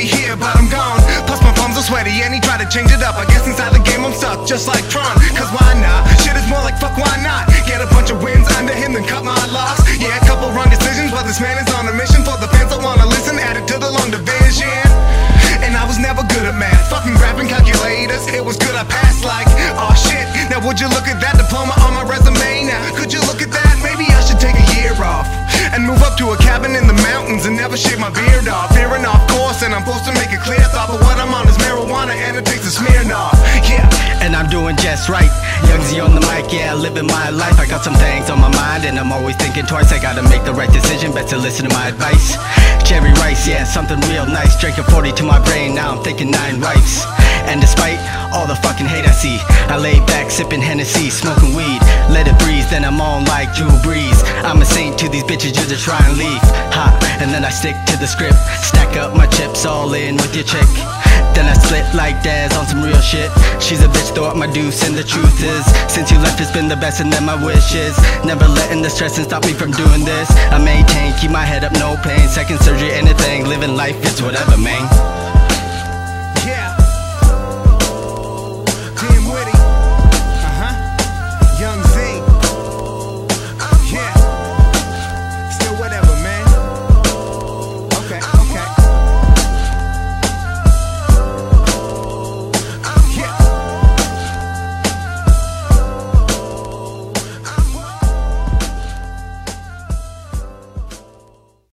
Maybe and he tried to change it up. I guess inside the game I'm stuck, just like Tron. Cause why not? Shit is more like fuck, why not? Get a bunch of wins under him, then cut my locks. Yeah, a couple wrong decisions, but this man is on a mission for the fans that wanna listen. Add it to the long division. And I was never good at math. Fucking grabbing calculators. It was good, I passed like, oh shit. Now would you look at that diploma on my resume? Now could you look at and move up to a cabin in the mountains and never shave my beard off. Veering off course, and I'm supposed to make a clear thought, but what I'm on is marijuana and it takes a Smirnoff. Yeah. and I'm doing just right. Young Zee on the mic, yeah, living my life. I got some things on my mind, and I'm always thinking twice. I gotta make the right decision, better listen to my advice. Cherry rice, yeah, something real nice. Drinking 40 to my brain, now I'm thinking nine wives. And despite all the fucking hate I see, I lay back sipping Hennessy, smoking weed. Then I'm on like Drew Brees. I'm a saint to these bitches, you just try and leave. Ha, and then I stick to the script. Stack up my chips all in with your chick. Then I split like Daz on some real shit. She's a bitch, throw up my deuce, and the truth is, since you left, it's been the best, and then my wishes. Never letting the stress and stop me from doing this. I maintain, keep my head up, no pain. Second surgery, anything, living life, it's whatever, man.